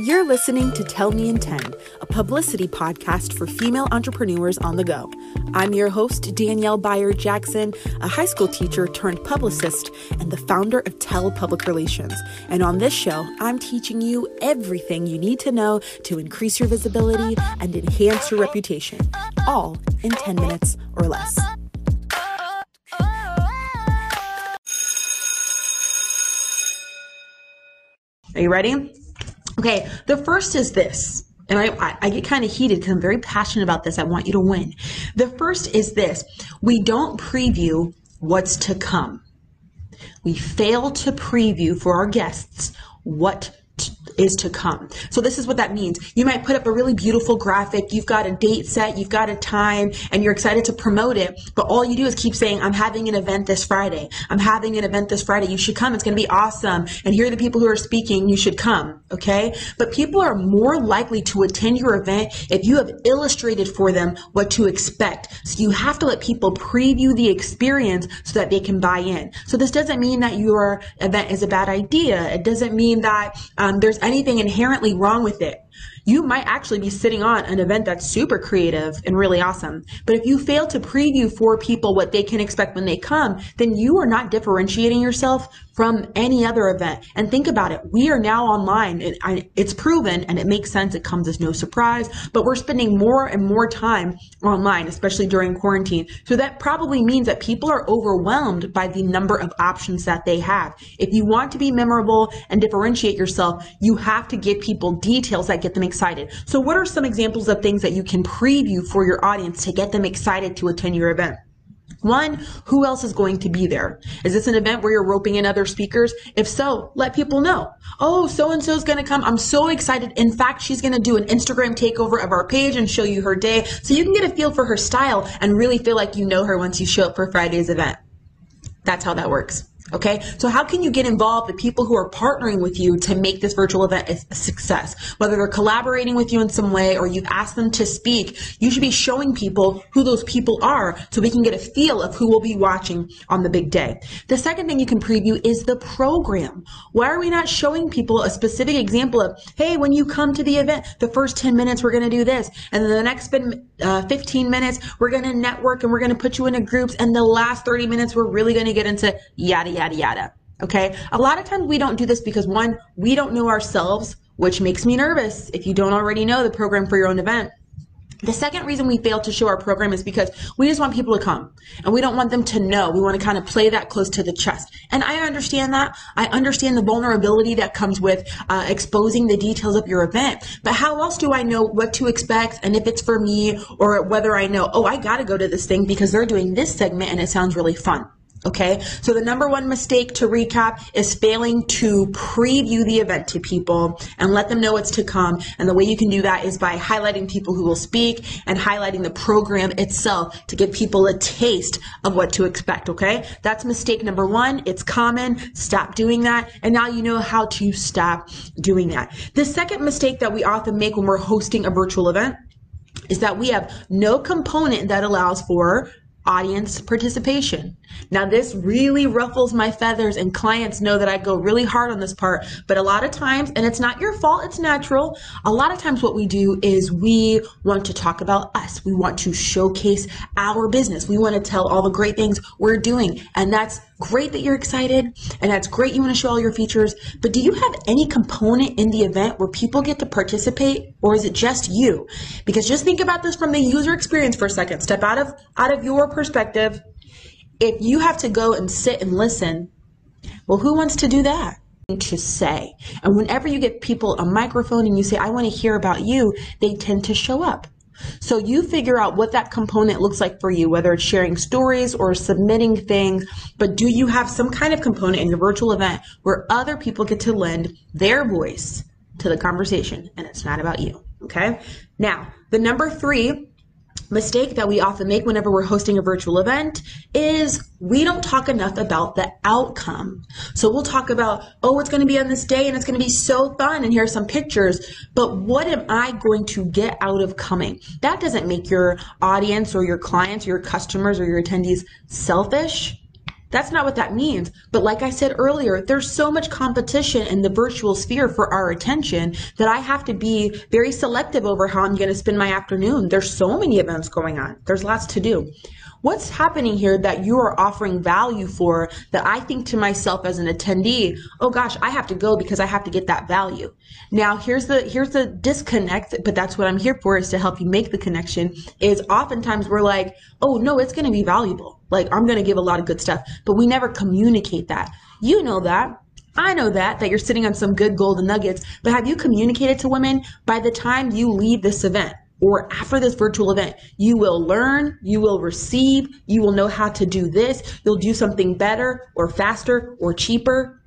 You're listening to Tell Me in 10, a publicity podcast for female entrepreneurs on the go. I'm your host, Danielle Bayard Jackson, a high school teacher turned publicist and the founder of Tell Public Relations. And on this show, I'm teaching you everything you need to know to increase your visibility and enhance your reputation, all in 10 minutes or less. Are you ready? Okay, the first is this. And I, I, get kind of heated because I'm very passionate about this. I want you to win. The first is this we don't preview what's to come. We fail to preview for our guests what is to come. So this is what that means. You might put up a really beautiful graphic. You've got a date set, you've got a time, and you're excited to promote it. But all you do is keep saying, I'm having an event this Friday. I'm having an event this Friday. You should come. It's going to be awesome. And here are the people who are speaking. You should come. Okay. But people are more likely to attend your event if you have illustrated for them what to expect. So you have to let people preview the experience so that they can buy in. So this doesn't mean that your event is a bad idea. It doesn't mean that um, Um, there's anything inherently wrong with it you might actually be sitting on an event that's super creative and really awesome. But if you fail to preview for people what they can expect when they come, then you are not differentiating yourself from any other event. And think about it. We are now online. it's proven and it makes sense. It comes as no surprise, but we're spending more and more time online, especially during quarantine. So that probably means that people are overwhelmed by the number of options that they have. If you want to be memorable and differentiate yourself, you have to give people details that get them excited. So what are some examples of things that you can preview for your audience to get them excited to attend your event? One, who else is going to be there? Is this an event where you're roping in other speakers? If so, let people know. Oh, so and so is going to come. I'm so excited. In fact, she's going to do an Instagram takeover of our page and show you her day so you can get a feel for her style and really feel like you know her once you show up for Friday's event. That's how that works. Okay, so how can you get involved with people who are partnering with you to make this virtual event a success? Whether they're collaborating with you in some way or you've asked them to speak, you should be showing people who those people are so we can get a feel of who will be watching on the big day. The second thing you can preview is the program. Why are we not showing people a specific example of, hey, when you come to the event, the first 10 minutes we're going to do this, and then the next uh, 15 minutes we're going to network and we're going to put you into groups, and the last 30 minutes we're really going to get into yada yada, yada. Yada. Okay. A lot of times we don't do this because one, we don't know ourselves, which makes me nervous if you don't already know the program for your own event. The second reason we fail to show our program is because we just want people to come and we don't want them to know. We want to kind of play that close to the chest. And I understand that. I understand the vulnerability that comes with uh, exposing the details of your event. But how else do I know what to expect and if it's for me or whether I know, oh, I got to go to this thing because they're doing this segment and it sounds really fun. Okay, so the number one mistake to recap is failing to preview the event to people and let them know what's to come. And the way you can do that is by highlighting people who will speak and highlighting the program itself to give people a taste of what to expect. Okay, that's mistake number one. It's common. Stop doing that. And now you know how to stop doing that. The second mistake that we often make when we're hosting a virtual event is that we have no component that allows for audience participation. Now, this really ruffles my feathers, and clients know that I go really hard on this part. But a lot of times, and it's not your fault, it's natural. A lot of times, what we do is we want to talk about us. We want to showcase our business. We want to tell all the great things we're doing. And that's great that you're excited, and that's great you want to show all your features. But do you have any component in the event where people get to participate, or is it just you? Because just think about this from the user experience for a second. Step out of out of your perspective if you have to go and sit and listen, well, who wants to do that? To say. And whenever you get people a microphone and you say, I want to hear about you, they tend to show up. So you figure out what that component looks like for you, whether it's sharing stories or submitting things, but do you have some kind of component in your virtual event where other people get to lend their voice to the conversation and it's not about you? Okay. Now, the number three mistake that we often make whenever we're hosting a virtual event is we don't talk enough about the outcome. So we'll talk about, oh, it's going to be on this day and it's going to be so fun and here are some pictures, but what am I going to get out of coming? That doesn't make your audience or your clients or your customers or your attendees selfish. That's not what that means. But like I said earlier, there's so much competition in the virtual sphere for our attention that I have to be very selective over how I'm going to spend my afternoon. There's so many events going on. There's lots to do. What's happening here that you are offering value for that I think to myself as an attendee, oh gosh, I have to go because I have to get that value. Now here's the here's the disconnect, but that's what I'm here for is to help you make the connection. Is oftentimes we're like, oh no, it's gonna be valuable. Like I'm gonna give a lot of good stuff, but we never communicate that. You know that. I know that, that you're sitting on some good golden nuggets, but have you communicated to women by the time you leave this event? Or after this virtual event, you will learn, you will receive, you will know how to do this, you'll do something better or faster or cheaper.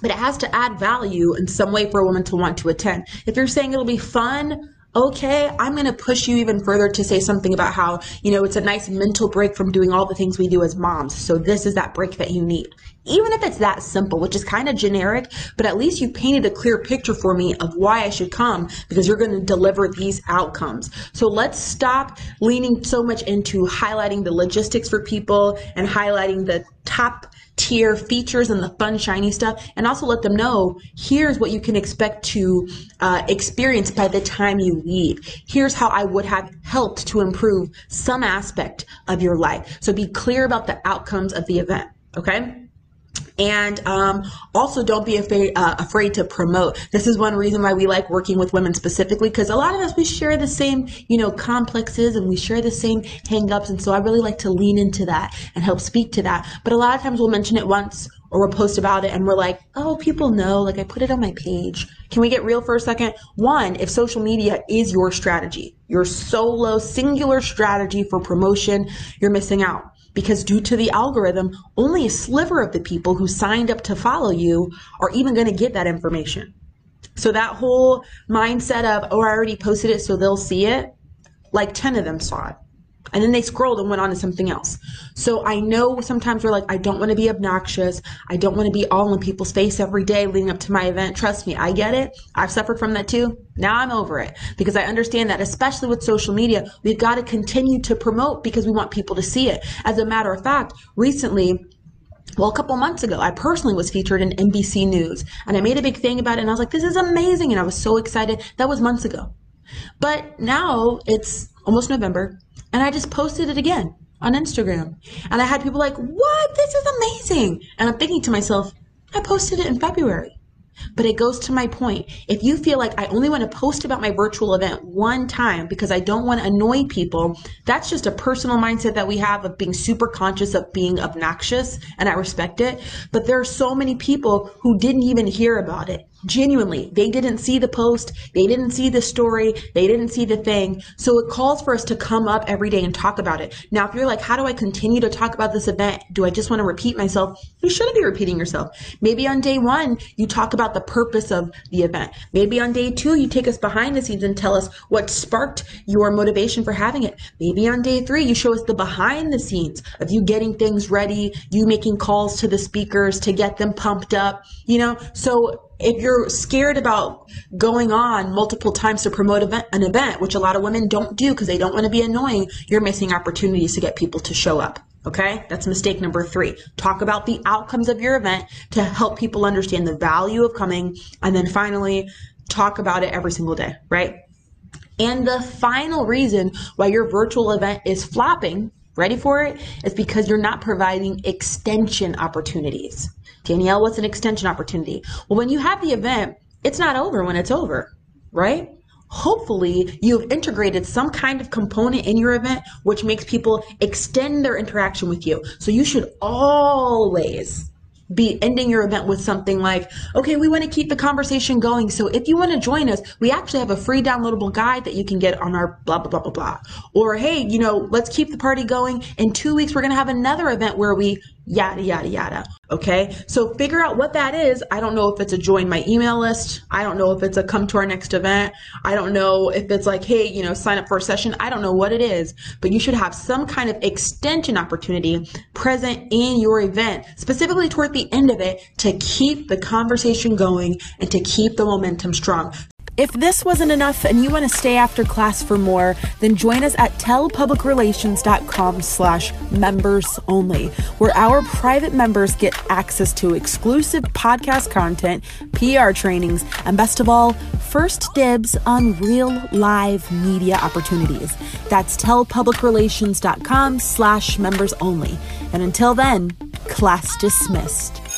But it has to add value in some way for a woman to want to attend. If you're saying it'll be fun, okay, I'm going to push you even further to say something about how, you know, it's a nice mental break from doing all the things we do as moms. So this is that break that you need. Even if it's that simple, which is kind of generic, but at least you painted a clear picture for me of why I should come because you're going to deliver these outcomes. So let's stop leaning so much into highlighting the logistics for people and highlighting the top tier features and the fun, shiny stuff, and also let them know here's what you can expect to uh, experience by the time you leave. Here's how I would have helped to improve some aspect of your life. So be clear about the outcomes of the event, okay? And um, also, don't be afraid, uh, afraid to promote. This is one reason why we like working with women specifically, because a lot of us we share the same, you know, complexes and we share the same hangups. And so I really like to lean into that and help speak to that. But a lot of times we'll mention it once or we'll post about it and we're like, oh, people know, like I put it on my page. Can we get real for a second? One, if social media is your strategy, your solo, singular strategy for promotion, you're missing out because due to the algorithm, only a sliver of the people who signed up to follow you are even going to get that information. So that whole mindset of, oh, I already posted it so they'll see it, like 10 of them saw it. And then they scrolled and went on to something else. So I know sometimes we're like, I don't want to be obnoxious. I don't want to be all in people's face every day leading up to my event. Trust me, I get it. I've suffered from that too. Now I'm over it because I understand that, especially with social media, we've got to continue to promote because we want people to see it. As a matter of fact, recently, well, a couple months ago, I personally was featured in NBC News and I made a big thing about it and I was like, this is amazing. And I was so excited. That was months ago. But now it's almost November and I just posted it again on Instagram. And I had people like, what? This is amazing. And I'm thinking to myself, I posted it in February. But it goes to my point. If you feel like I only want to post about my virtual event one time because I don't want to annoy people, that's just a personal mindset that we have of being super conscious of being obnoxious, and I respect it. But there are so many people who didn't even hear about it genuinely they didn't see the post they didn't see the story they didn't see the thing. So it calls for us to come up every day and talk about it. Now if you're like how do i continue to talk about this event? Do i just want to repeat myself? You shouldn't be repeating yourself. Maybe on day one you talk about the purpose of the event. Maybe on day two you take us behind the scenes and tell us what sparked your motivation for having it. Maybe on day three you show us the behind the scenes of you getting things ready you making calls to the speakers to get them pumped up you know? So if you're scared about going on multiple times to promote event, an event, which a lot of women don't do because they don't want to be annoying, you're missing opportunities to get people to show up. Okay, that's mistake number three. Talk about the outcomes of your event to help people understand the value of coming. And then finally, talk about it every single day, right? And the final reason why your virtual event is flopping, ready for it, is because you're not providing extension opportunities. Danielle, what's an extension opportunity? Well, when you have the event, it's not over when it's over, right? Hopefully, you've integrated some kind of component in your event which makes people extend their interaction with you. So you should always be ending your event with something like, okay, we want to keep the conversation going. So if you want to join us, we actually have a free downloadable guide that you can get on our blah, blah, blah, blah, blah. Or, hey, you know, let's keep the party going. In two weeks, we're going to have another event where we yada, yada, yada. Okay. So figure out what that is. I don't know if it's a join my email list. I don't know if it's a come to our next event. I don't know if it's like, hey, you know, sign up for a session. I don't know what it is, but you should have some kind of extension opportunity present in your event, specifically toward the end of it to keep the conversation going and to keep the momentum strong. If this wasn't enough and you want to stay after class for more, then join us at tellpublicrelations.com slash members only, where our private members get access to exclusive podcast content, PR trainings, and best of all, first dibs on real live media opportunities. That's tellpublicrelations.com slash members only. And until then, class dismissed.